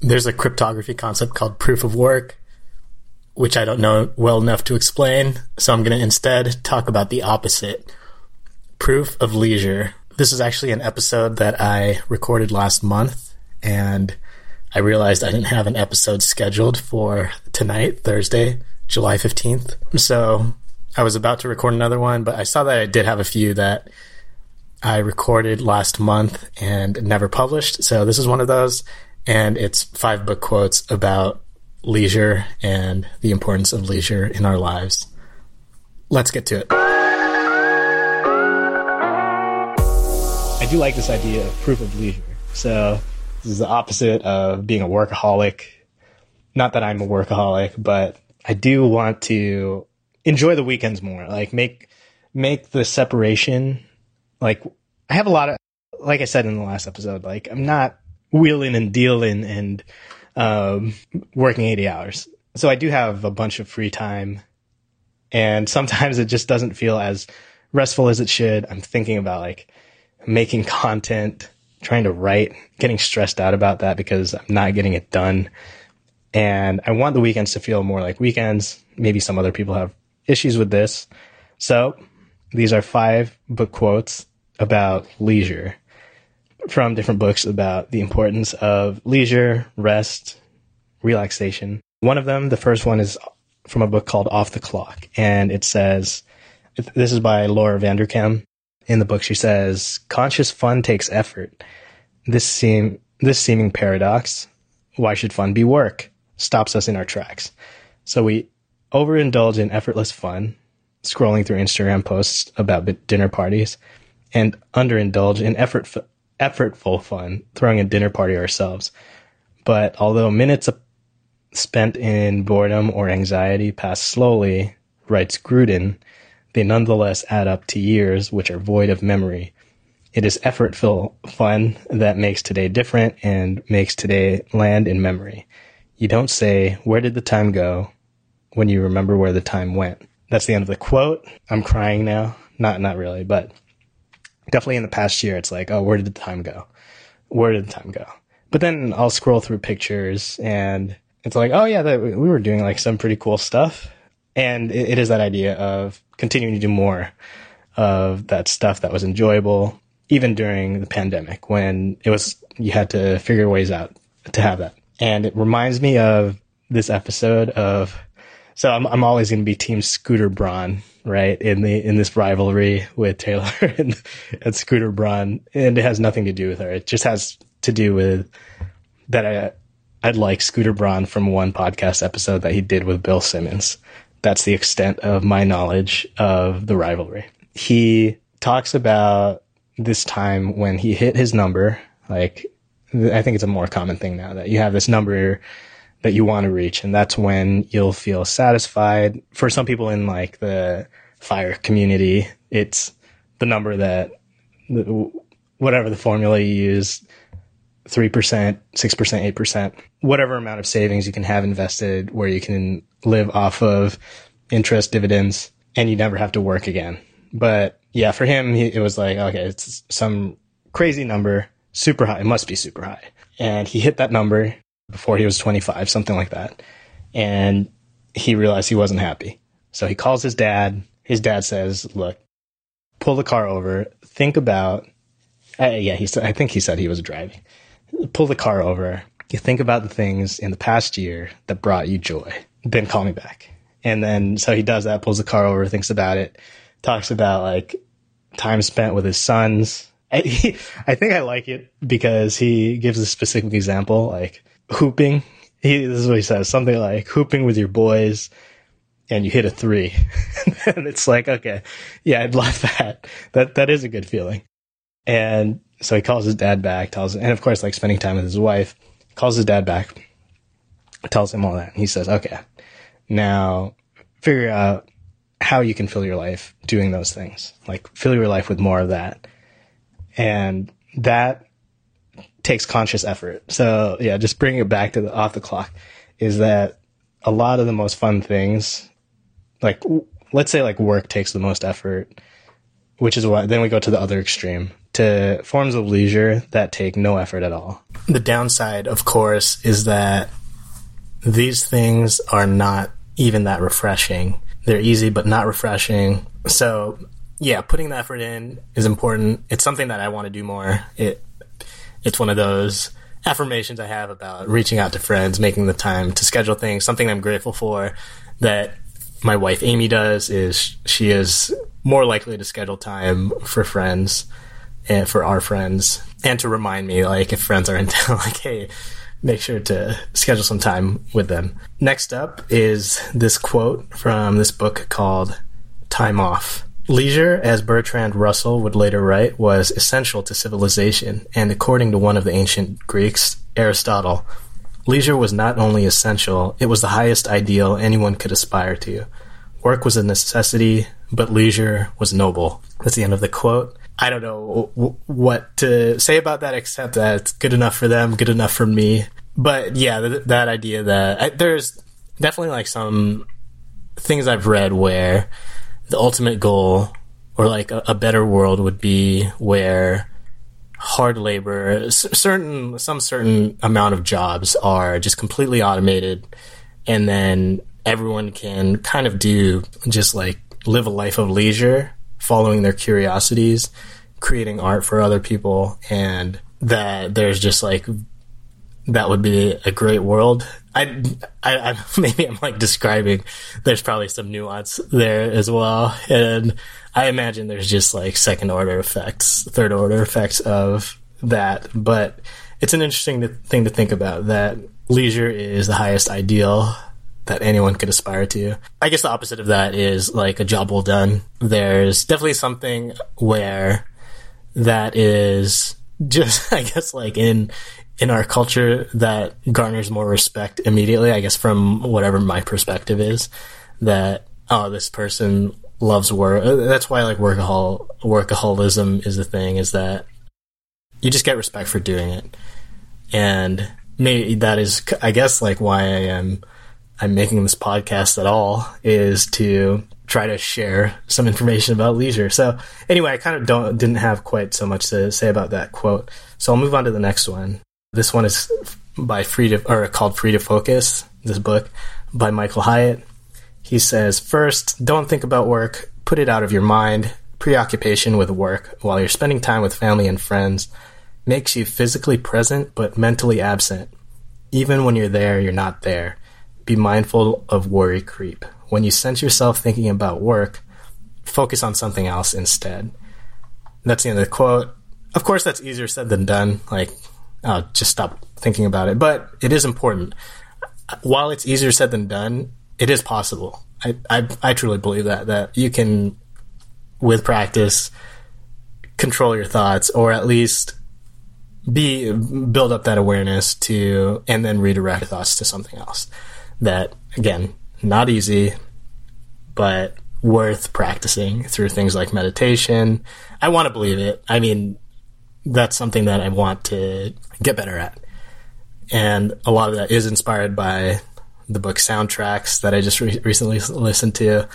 There's a cryptography concept called proof of work, which I don't know well enough to explain, so I'm going to instead talk about the opposite proof of leisure. This is actually an episode that I recorded last month, and I realized I didn't have an episode scheduled for tonight, Thursday, July 15th. So I was about to record another one, but I saw that I did have a few that I recorded last month and never published. So this is one of those. And it's five book quotes about leisure and the importance of leisure in our lives. Let's get to it. I do like this idea of proof of leisure. So this is the opposite of being a workaholic. Not that I'm a workaholic, but I do want to enjoy the weekends more. Like make make the separation like I have a lot of like I said in the last episode, like I'm not wheeling and dealing and um, working 80 hours. So I do have a bunch of free time and sometimes it just doesn't feel as restful as it should. I'm thinking about like making content, trying to write, getting stressed out about that because I'm not getting it done. And I want the weekends to feel more like weekends. Maybe some other people have issues with this. So these are five book quotes about leisure from different books about the importance of leisure, rest, relaxation. One of them, the first one is from a book called Off the Clock. And it says, this is by Laura Vanderkam. In the book, she says, conscious fun takes effort. This seem, this seeming paradox, why should fun be work? Stops us in our tracks. So we overindulge in effortless fun, scrolling through Instagram posts about dinner parties, and underindulge in effort, effortful fun, throwing a dinner party ourselves. But although minutes spent in boredom or anxiety pass slowly, writes Gruden, they nonetheless add up to years which are void of memory. It is effortful fun that makes today different and makes today land in memory. You don't say, where did the time go? when you remember where the time went. That's the end of the quote. I'm crying now. Not, not really, but definitely in the past year, it's like, oh, where did the time go? Where did the time go? But then I'll scroll through pictures and it's like, oh yeah, that, we were doing like some pretty cool stuff. And it, it is that idea of continuing to do more of that stuff that was enjoyable, even during the pandemic when it was, you had to figure ways out to have that. And it reminds me of this episode of so I'm I'm always going to be Team Scooter Braun, right? In the in this rivalry with Taylor and, and Scooter Braun, and it has nothing to do with her. It just has to do with that I I'd like Scooter Braun from one podcast episode that he did with Bill Simmons. That's the extent of my knowledge of the rivalry. He talks about this time when he hit his number. Like, I think it's a more common thing now that you have this number that you want to reach. And that's when you'll feel satisfied. For some people in like the fire community, it's the number that whatever the formula you use, 3%, 6%, 8%, whatever amount of savings you can have invested where you can live off of interest dividends and you never have to work again. But yeah, for him, he, it was like, okay, it's some crazy number, super high. It must be super high. And he hit that number before he was 25, something like that. And he realized he wasn't happy. So he calls his dad. His dad says, look, pull the car over. Think about, uh, yeah, he said, I think he said he was driving. Pull the car over. You think about the things in the past year that brought you joy. Then call me back. And then, so he does that, pulls the car over, thinks about it, talks about like time spent with his sons. I, he, I think I like it because he gives a specific example, like hooping. He, this is what he says, something like hooping with your boys and you hit a three. and it's like, okay, yeah, I'd love that. That, that is a good feeling. And so he calls his dad back, tells, and of course, like spending time with his wife, calls his dad back, tells him all that. And He says, okay, now figure out how you can fill your life doing those things. Like fill your life with more of that. And that takes conscious effort. So yeah, just bringing it back to the off the clock is that a lot of the most fun things, like let's say like work takes the most effort, which is why then we go to the other extreme to forms of leisure that take no effort at all. The downside, of course, is that these things are not even that refreshing. They're easy, but not refreshing. So, yeah, putting the effort in is important. It's something that I want to do more. It, it's one of those affirmations I have about reaching out to friends, making the time to schedule things. Something I'm grateful for that my wife Amy does is she is more likely to schedule time for friends and for our friends and to remind me like if friends are in town like hey make sure to schedule some time with them. Next up is this quote from this book called Time Off. Leisure, as Bertrand Russell would later write, was essential to civilization, and according to one of the ancient Greeks, Aristotle, leisure was not only essential, it was the highest ideal anyone could aspire to. Work was a necessity, but leisure was noble. That's the end of the quote. I don't know what to say about that except that it's good enough for them, good enough for me. But yeah, th- that idea that I, there's definitely like some things I've read where the ultimate goal or like a, a better world would be where hard labor, certain some certain amount of jobs are just completely automated, and then everyone can kind of do just like live a life of leisure following their curiosities, creating art for other people, and that there's just like that would be a great world. I, I, I, maybe I'm like describing. There's probably some nuance there as well, and I imagine there's just like second order effects, third order effects of that. But it's an interesting thing to think about. That leisure is the highest ideal that anyone could aspire to. I guess the opposite of that is like a job well done. There's definitely something where that is just, I guess, like in in our culture that garners more respect immediately. I guess from whatever my perspective is, that oh, this person loves work. That's why like workahol workaholism is the thing. Is that you just get respect for doing it, and maybe that is, I guess, like why I am I'm making this podcast at all is to try to share some information about leisure. So anyway, I kind of don't didn't have quite so much to say about that quote. So I'll move on to the next one. This one is by Free to or called Free to Focus. This book by Michael Hyatt. He says, first, don't think about work. Put it out of your mind. Preoccupation with work while you're spending time with family and friends makes you physically present but mentally absent. Even when you're there, you're not there be mindful of worry creep. When you sense yourself thinking about work, focus on something else instead. That's the end of the quote. Of course, that's easier said than done. Like, oh, just stop thinking about it. But it is important. While it's easier said than done, it is possible. I, I, I truly believe that, that you can, with practice, control your thoughts or at least be build up that awareness to and then redirect your thoughts to something else that again, not easy, but worth practicing through things like meditation. I want to believe it. I mean, that's something that I want to get better at. And a lot of that is inspired by the book Soundtracks that I just re- recently listened to.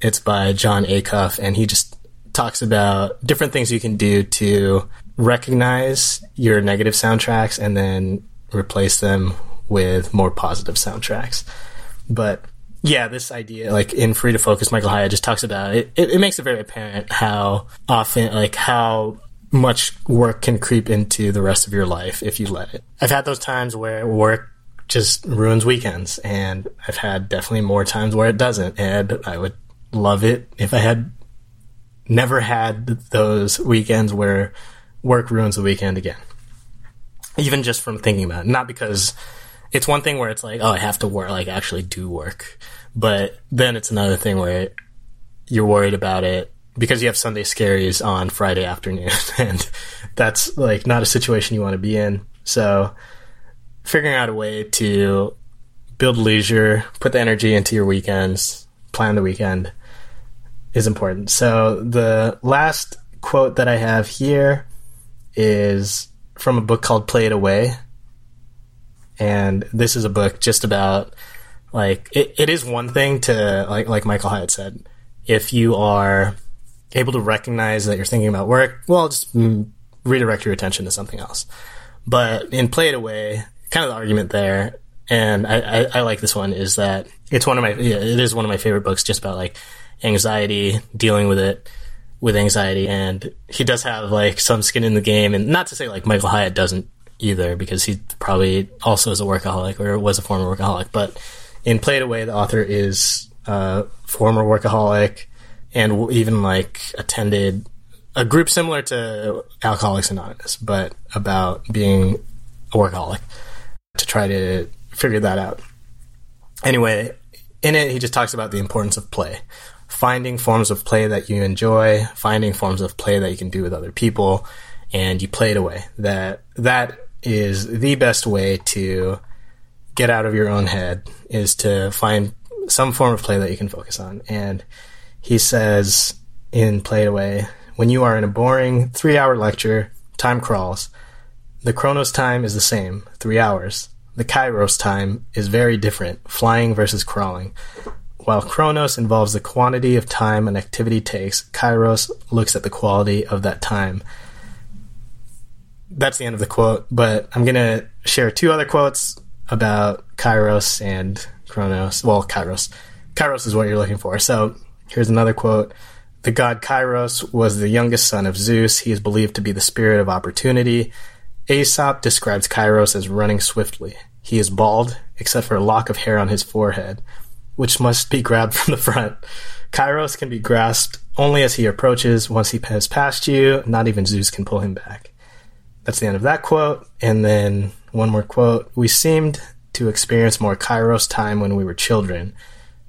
It's by Jon Acuff, and he just talks about different things you can do to recognize your negative soundtracks and then replace them with more positive soundtracks. But yeah, this idea, like in Free to Focus, Michael Hyatt just talks about it. It, it makes it very apparent how often, like how much work can creep into the rest of your life if you let it. I've had those times where work just ruins weekends, and I've had definitely more times where it doesn't. And I would love it if I had never had those weekends where work ruins the weekend again. Even just from thinking about it. Not because it's one thing where it's like, oh, I have to work, like actually do work. But then it's another thing where you're worried about it because you have Sunday scaries on Friday afternoon. and that's like not a situation you want to be in. So figuring out a way to build leisure, put the energy into your weekends, plan the weekend is important. So the last quote that I have here is from a book called Play It Away and this is a book just about like it, it is one thing to like like Michael Hyatt said if you are able to recognize that you're thinking about work, well, just redirect your attention to something else. But in Play It Away, kind of the argument there, and I, I, I like this one, is that it's one of my, yeah, it is one of my favorite books just about like anxiety, dealing with it, with anxiety. And he does have like some skin in the game. And not to say like Michael Hyatt doesn't either, because he probably also is a workaholic or was a former workaholic. But in Play It Away, the author is a former workaholic and even like attended a group similar to Alcoholics Anonymous, but about being a workaholic to try to figure that out. Anyway, in it, he just talks about the importance of play, finding forms of play that you enjoy, finding forms of play that you can do with other people, and you play it away. That that is the best way to get out of your own head is to find some form of play that you can focus on. And he says in Play It Away, when you are in a boring three hour lecture, time crawls. The Chronos time is the same, three hours. The Kairos time is very different, flying versus crawling. While Chronos involves the quantity of time an activity takes, Kairos looks at the quality of that time. That's the end of the quote, but I'm going to share two other quotes about Kairos and Chronos. Well, Kairos. Kairos is what you're looking for. So here's another quote. The god Kairos was the youngest son of Zeus. He is believed to be the spirit of opportunity. Aesop describes Kairos as running swiftly. He is bald, except for a lock of hair on his forehead, which must be grabbed from the front. Kairos can be grasped only as he approaches. Once he has passed you, not even Zeus can pull him back. That's the end of that quote. And then one more quote. We seemed to experience more Kairos time when we were children.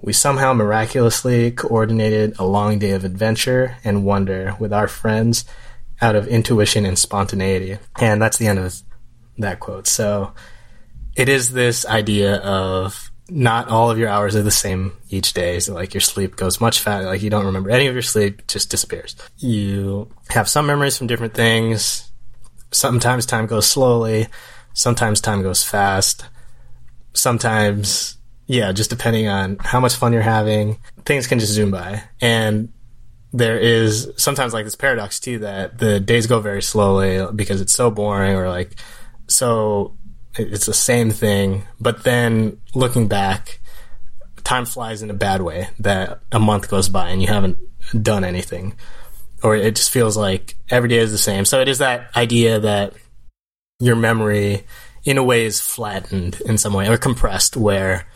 We somehow miraculously coordinated a long day of adventure and wonder with our friends out of intuition and spontaneity. And that's the end of that quote. So it is this idea of not all of your hours are the same each day. So like your sleep goes much faster. Like you don't remember any of your sleep, just disappears. You have some memories from different things. Sometimes time goes slowly. Sometimes time goes fast. Sometimes yeah, just depending on how much fun you're having, things can just zoom by. And there is sometimes like this paradox too that the days go very slowly because it's so boring or like so it's the same thing. But then looking back, time flies in a bad way that a month goes by and you haven't done anything. Or it just feels like every day is the same. So it is that idea that your memory in a way is flattened in some way or compressed where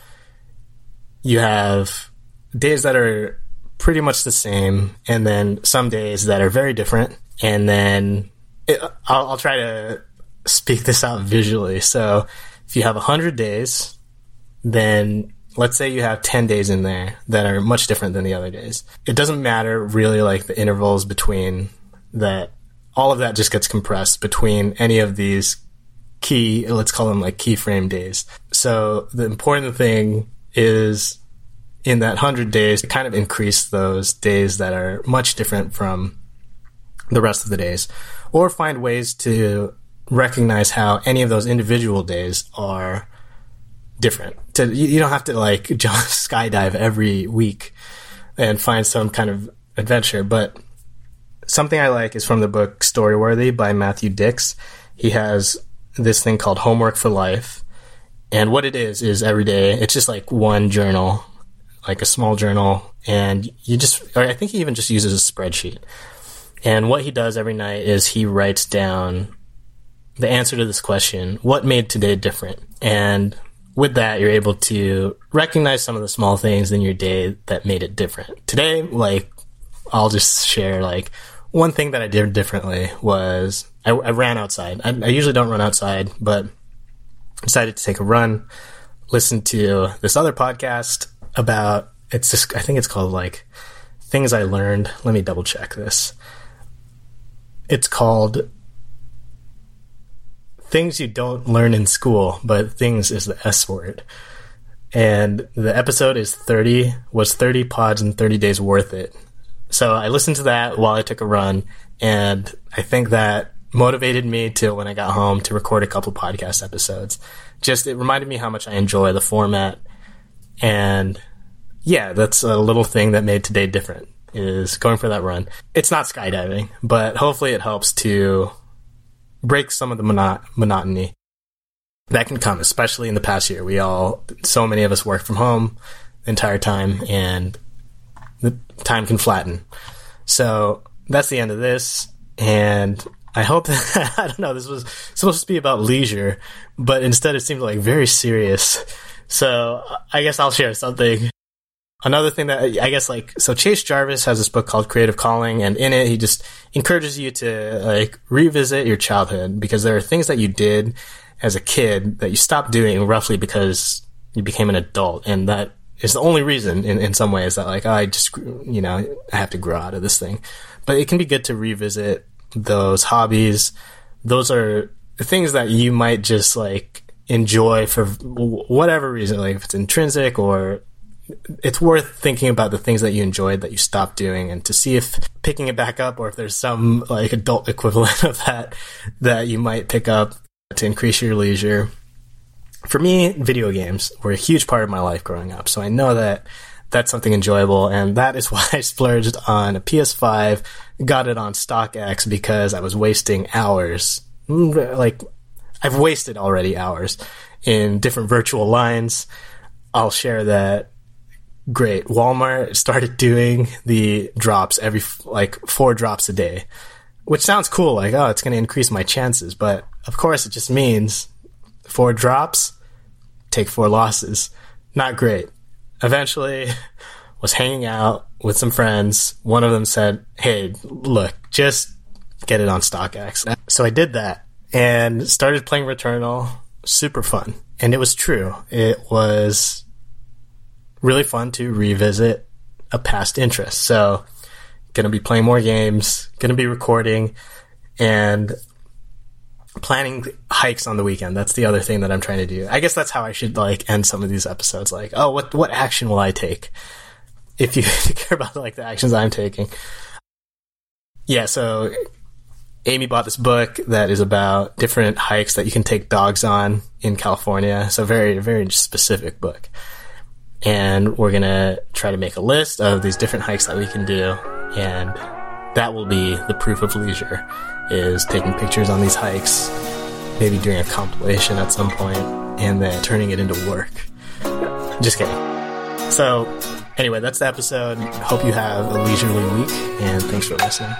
you have days that are pretty much the same, and then some days that are very different. And then it, I'll, I'll try to speak this out visually. So if you have 100 days, then let's say you have 10 days in there that are much different than the other days. It doesn't matter really like the intervals between that. All of that just gets compressed between any of these key, let's call them like keyframe days. So the important thing is in that 100 days to kind of increase those days that are much different from the rest of the days or find ways to recognize how any of those individual days are different. To you, you don't have to like jump skydive every week and find some kind of adventure but something i like is from the book storyworthy by Matthew Dicks. He has this thing called homework for life and what it is is every day it's just like one journal, like a small journal, and you just I think he even just uses a spreadsheet. And what he does every night is he writes down the answer to this question, what made today different? And with that, you're able to recognize some of the small things in your day that made it different. Today, like, I'll just share, like, one thing that I did differently was I, I ran outside. I, I, usually don't run outside, but decided to take a run, listen to this other podcast about it's just I think it's called like things I learned. Let me double check this. It's called things you don't learn in school, but things is the S word. And the episode is 30 was 30 pods and 30 days worth it. So I listened to that while I took a run and I think that motivated me to when I got home to record a couple podcast episodes. Just it reminded me how much I enjoy the format, and yeah, that's a little thing that made today different. is going for that run. It's not skydiving, but hopefully it helps to break some of the mono- monotony that can come, especially in the past year. We all, so many of us work from home the entire time and the time can flatten. So that's the end of this. And I hope that, I don't know, this was supposed to be about leisure, but instead it seemed like very serious. So I guess I'll share something. Another thing that I guess like, so Chase Jarvis has this book called Creative Calling and in it he just encourages you to like revisit your childhood because there are things that you did as a kid that you stopped doing roughly because you became an adult and that is the only reason in, in some ways that like, I just, you know, I have to grow out of this thing. But it can be good to revisit those hobbies. Those are things that you might just like enjoy for whatever reason, like if it's intrinsic or it's worth thinking about the things that you enjoyed that you stopped doing and to see if picking it back up or if there's some like adult equivalent of that that you might pick up to increase your leisure. For me, video games were a huge part of my life growing up. So I know that that's something enjoyable. And that is why I splurged on a PS5, got it on StockX because I was wasting hours. Mm, like, I've wasted already hours in different virtual lines. I'll share that. Great. Walmart started doing the drops every, like, four drops a day, which sounds cool. Like, oh, it's going to increase my chances. But of course, it just means four drops, take four losses. Not great eventually was hanging out with some friends. One of them said, Hey, look, just get it on StockX. So I did that and started playing Returnal. Super fun. And it was true. It was really fun to revisit a past interest. So, gonna be playing more games, gonna be recording, and planning hikes on the weekend. That's the other thing that I'm trying to do. I guess that's how I should like end some of these episodes. Like, oh, what what action will I take? If you, care about like the actions I'm taking. Yeah, so Amy bought this book that is about different hikes that you can take dogs on in California. So very very specific book. And we're gonna try to make a list of these different hikes that we can do, and that will be the proof of leisure is taking pictures on these hikes, maybe doing a compilation at some point, and then turning it into work. Just kidding. So, anyway, that's the episode. Hope you have a leisurely week, and thanks for listening.